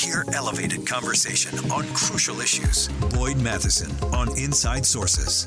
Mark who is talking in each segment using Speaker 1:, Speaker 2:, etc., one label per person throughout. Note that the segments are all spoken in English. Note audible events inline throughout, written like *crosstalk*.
Speaker 1: Hear elevated conversation on crucial issues. Boyd Matheson on Inside Sources.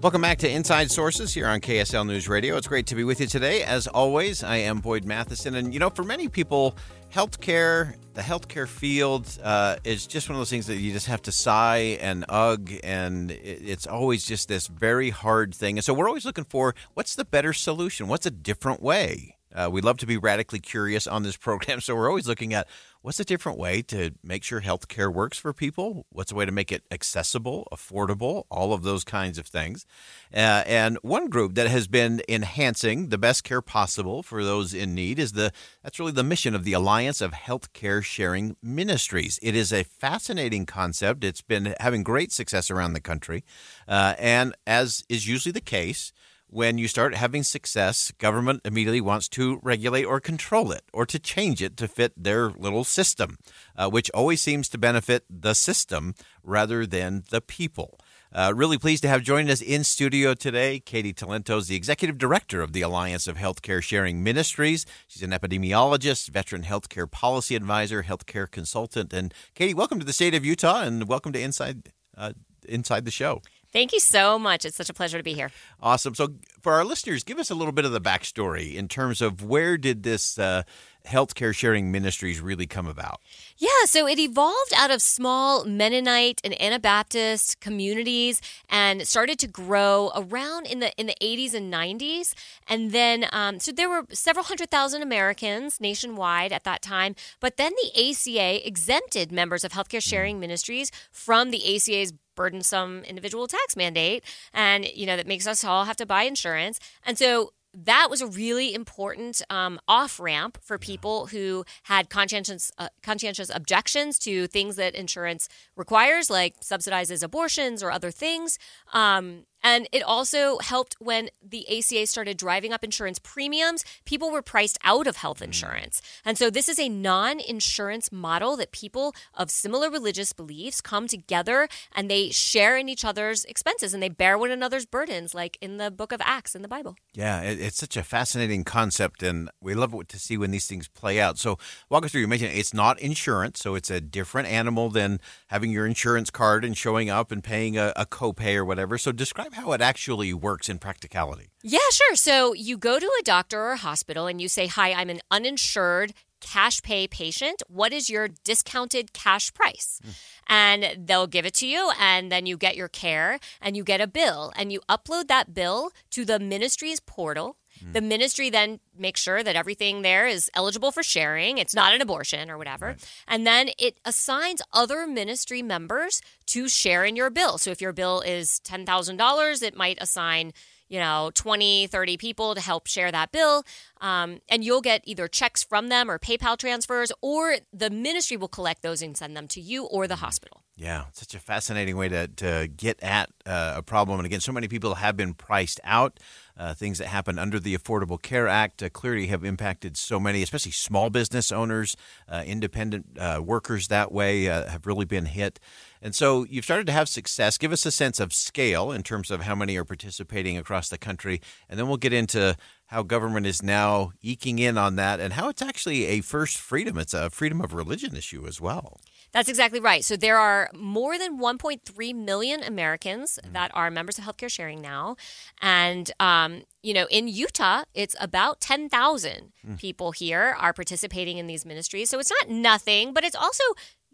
Speaker 2: Welcome back to Inside Sources here on KSL News Radio. It's great to be with you today. As always, I am Boyd Matheson. And, you know, for many people, healthcare, the healthcare field uh, is just one of those things that you just have to sigh and ugh. And it's always just this very hard thing. And so we're always looking for what's the better solution? What's a different way? Uh, we love to be radically curious on this *laughs* program, so we're always looking at what's a different way to make sure healthcare works for people? What's a way to make it accessible, affordable, all of those kinds of things. Uh, and one group that has been enhancing the best care possible for those in need is the that's really the mission of the Alliance of Healthcare Sharing Ministries. It is a fascinating concept. It's been having great success around the country, uh, and as is usually the case when you start having success, government immediately wants to regulate or control it or to change it to fit their little system, uh, which always seems to benefit the system rather than the people. Uh, really pleased to have joined us in studio today. Katy Talento is the executive director of the Alliance of Healthcare Sharing Ministries. She's an epidemiologist, veteran healthcare policy advisor, healthcare consultant. And Katy, welcome to the state of Utah and welcome to Inside uh, Inside the Show.
Speaker 3: Thank you so much. It's such a pleasure to be here.
Speaker 2: Awesome. So, for our listeners, give us a little bit of the backstory in terms of where did this uh, healthcare sharing ministries really come about?
Speaker 3: Yeah, so it evolved out of small Mennonite and Anabaptist communities and started to grow around in the in the 80s and 90s. And then, um, so there were several hundred thousand Americans nationwide at that time. But then the ACA exempted members of healthcare sharing ministries from the ACA's burdensome individual tax mandate and you know that makes us all have to buy insurance and so that was a really important um, off ramp for people who had conscientious uh, conscientious objections to things that insurance requires, like subsidizes abortions or other things. Um, and it also helped when the ACA started driving up insurance premiums. People were priced out of health mm. insurance. And so this is a non insurance model that people of similar religious beliefs come together and they share in each other's expenses and they bear one another's burdens, like in the book of Acts in the Bible.
Speaker 2: Yeah, it's such a fascinating concept. And we love to see when these things play out. So walk us through. You mentioned it's not insurance. So it's a different animal than having your insurance card and showing up and paying a, a copay or whatever. So describe how it actually works in practicality.
Speaker 3: Yeah, sure. So you go to a doctor or a hospital and you say, Hi, I'm an uninsured cash pay patient. What is your discounted cash price? Mm. And they'll give it to you, and then you get your care and you get a bill, and you upload that bill to the ministry's portal. The ministry then makes sure that everything there is eligible for sharing. It's not an abortion or whatever. Right. And then it assigns other ministry members to share in your bill. So if your bill is $10,000, it might assign you know 20 30 people to help share that bill um, and you'll get either checks from them or paypal transfers or the ministry will collect those and send them to you or the hospital
Speaker 2: yeah, such a fascinating way to, to get at uh, a problem. And again, so many people have been priced out. Uh, things that happen under the Affordable Care Act uh, clearly have impacted so many, especially small business owners, uh, independent uh, workers that way uh, have really been hit. And so you've started to have success. Give us a sense of scale in terms of how many are participating across the country. And then we'll get into how government is now eking in on that and how it's actually a first freedom. It's a freedom of religion issue as well.
Speaker 3: That's exactly right. So there are more than 1.3 million Americans mm-hmm. that are members of healthcare sharing now. And, um, you know, in Utah, it's about 10,000 mm. people here are participating in these ministries. So it's not nothing, but it's also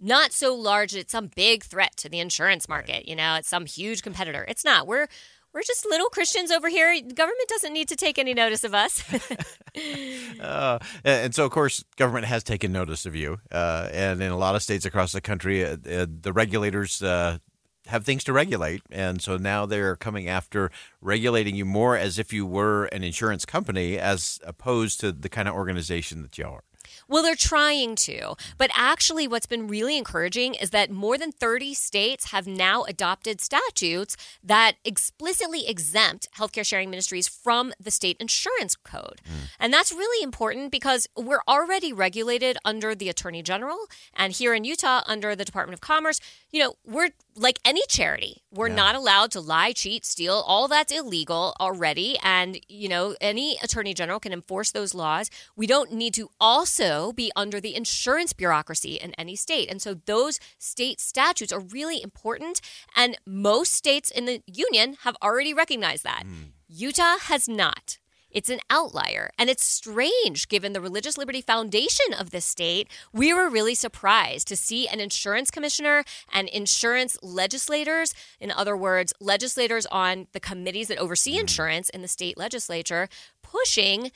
Speaker 3: not so large that it's some big threat to the insurance market. Right. You know, it's some huge competitor. It's not. We're we're just little Christians over here. Government doesn't need to take any notice of us. *laughs*
Speaker 2: uh, and so, of course, government has taken notice of you. Uh, and in a lot of states across the country, uh, uh the regulators uh, have things to regulate. And so now they're coming after regulating you more as if you were an insurance company as opposed to the kind of organization that you are.
Speaker 3: Well, they're trying to. But actually, what's been really encouraging is that more than 30 states have now adopted statutes that explicitly exempt healthcare sharing ministries from the state insurance code. Mm. And that's really important because we're already regulated under the Attorney General and here in Utah under the Department of Commerce. You know, we're like any charity. We're yeah. not allowed to lie, cheat, steal. All that's illegal already. And, you know, any attorney general can enforce those laws. We don't need to also also be under the insurance bureaucracy in any state. And so those state statutes are really important. And most states in the union have already recognized that. Mm. Utah has not. It's an outlier. And it's strange given the religious liberty foundation of the state. We were really surprised to see an insurance commissioner and insurance legislators, in other words, legislators on the committees that oversee mm. insurance in the state legislature, pushing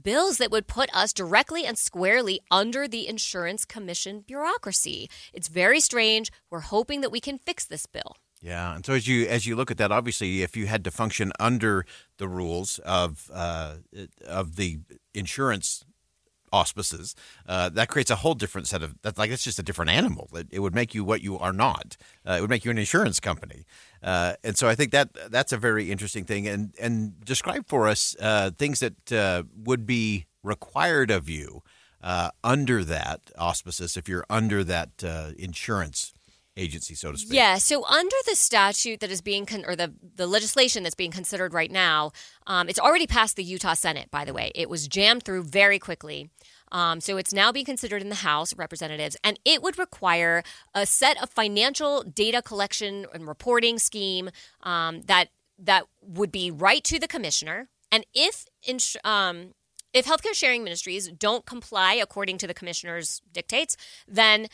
Speaker 3: bills that would put us directly and squarely under the insurance commission bureaucracy. It's very strange. We're hoping that we can fix this bill.
Speaker 2: Yeah, and so as you as you look at that, obviously, if you had to function under the rules of uh, of the insurance auspices, uh, that creates a whole different set of that's like it's just a different animal. It, it would make you what you are not. Uh, it would make you an insurance company, uh, and so I think that that's a very interesting thing. And and describe for us uh, things that uh, would be required of you uh, under that auspices if you're under that insurance agency, so to speak.
Speaker 3: Yeah. So under the statute that is being con- or the the legislation that's being considered right now, um, it's already passed the Utah Senate. By the way, it was jammed through very quickly. Um, so it's now being considered in the House of Representatives, and it would require a set of financial data collection and reporting scheme um, that that would be right to the commissioner. And if ins- um, if healthcare sharing ministries don't comply according to the commissioner's dictates, then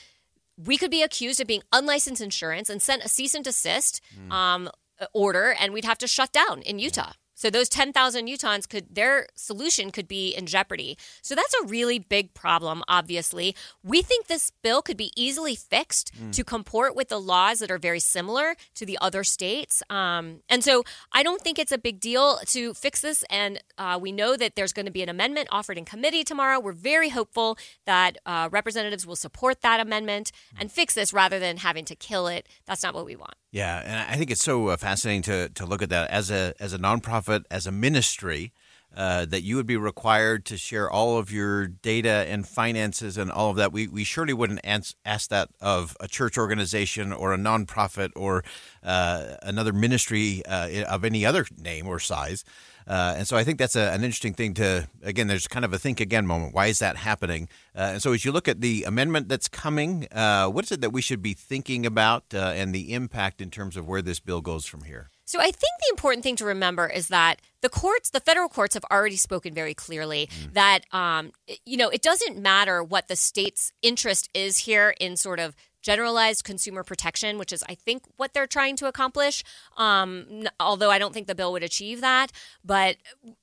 Speaker 3: we could be accused of being unlicensed insurance and sent a cease and desist mm. um, order, and we'd have to shut down in Utah. So those 10,000 Utahns could their solution could be in jeopardy. So that's a really big problem obviously. We think this bill could be easily fixed mm. to comport with the laws that are very similar to the other states. Um, and so I don't think it's a big deal to fix this and uh, we know that there's going to be an amendment offered in committee tomorrow. We're very hopeful that uh, representatives will support that amendment and fix this rather than having to kill it. That's not what we want.
Speaker 2: Yeah, and I think it's so uh, fascinating to to look at that as a as a nonprofit, as a ministry. Uh, that you would be required to share all of your data and finances and all of that. We, we surely wouldn't ans- ask that of a church organization or a nonprofit or uh, another ministry uh, of any other name or size. Uh, and so I think that's a, an interesting thing to, again, there's kind of a think again moment. Why is that happening? Uh, and so as you look at the amendment that's coming, what is it that we should be thinking about and the impact in terms of where this bill goes from here?
Speaker 3: So I think the important thing to remember is that the courts, the federal courts, have already spoken very clearly mm. that um, you know it doesn't matter what the state's interest is here in sort of generalized consumer protection, which is, I think, what they're trying to accomplish. Um, although I don't think the bill would achieve that. But,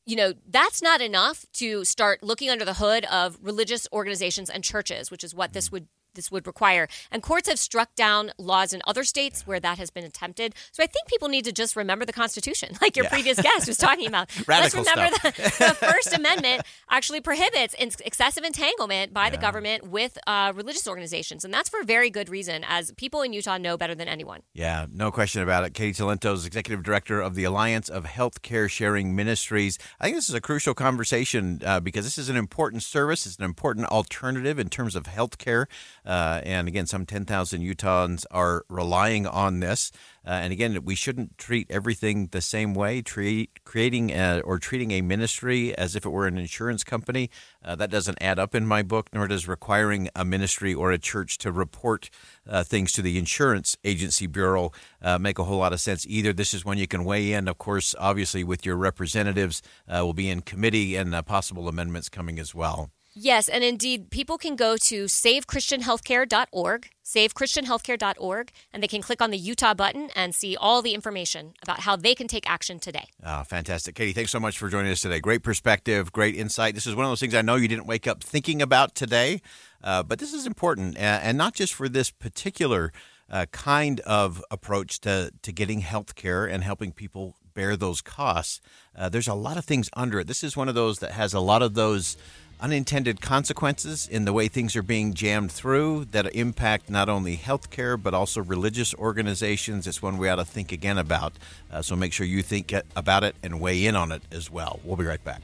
Speaker 3: you know, that's not enough to start looking under the hood of religious organizations and churches, which is what this would this would require. And courts have struck down laws in other states where that has been attempted. So I think people need to just remember the Constitution, *laughs* like your yeah. previous guest was talking about. *laughs*
Speaker 2: Radical
Speaker 3: Let's remember
Speaker 2: the,
Speaker 3: the, First Amendment actually prohibits excessive entanglement by yeah. the government with uh, religious organizations. And that's for a very good reason, as people in Utah know better than anyone.
Speaker 2: Yeah, no question about it. Katy Talento is executive director of the Alliance of Healthcare Sharing Ministries. I think this is a crucial conversation uh, because this is an important service. It's an important alternative in terms of healthcare. Uh, and again, some 10,000 Utahns are relying on this. Uh, and again, we shouldn't treat everything the same way. Treat, creating a, or treating a ministry as if it were an insurance company uh, that doesn't add up in my book. Nor does requiring a ministry or a church to report uh, things to the insurance agency bureau uh, make a whole lot of sense either. This is when you can weigh in. Of course, obviously with your representatives, uh, will be in committee and uh, possible amendments coming as well.
Speaker 3: Yes, and indeed, people can go to savechristianhealthcare.org, savechristianhealthcare.org, and they can click on the Utah button and see all the information about how they can take action today.
Speaker 2: Oh, fantastic. Katy, thanks so much for joining us today. Great perspective, great insight. This is one of those things I know you didn't wake up thinking about today, uh, but this is important, and not just for this particular uh, kind of approach to, to getting health care and helping people bear those costs. Uh, there's a lot of things under it. This is one of those that has a lot of those unintended consequences in the way things are being jammed through that impact not only healthcare but also religious organizations. It's one we ought to think again about. Uh, so make sure you think about it and weigh in on it as well. We'll be right back.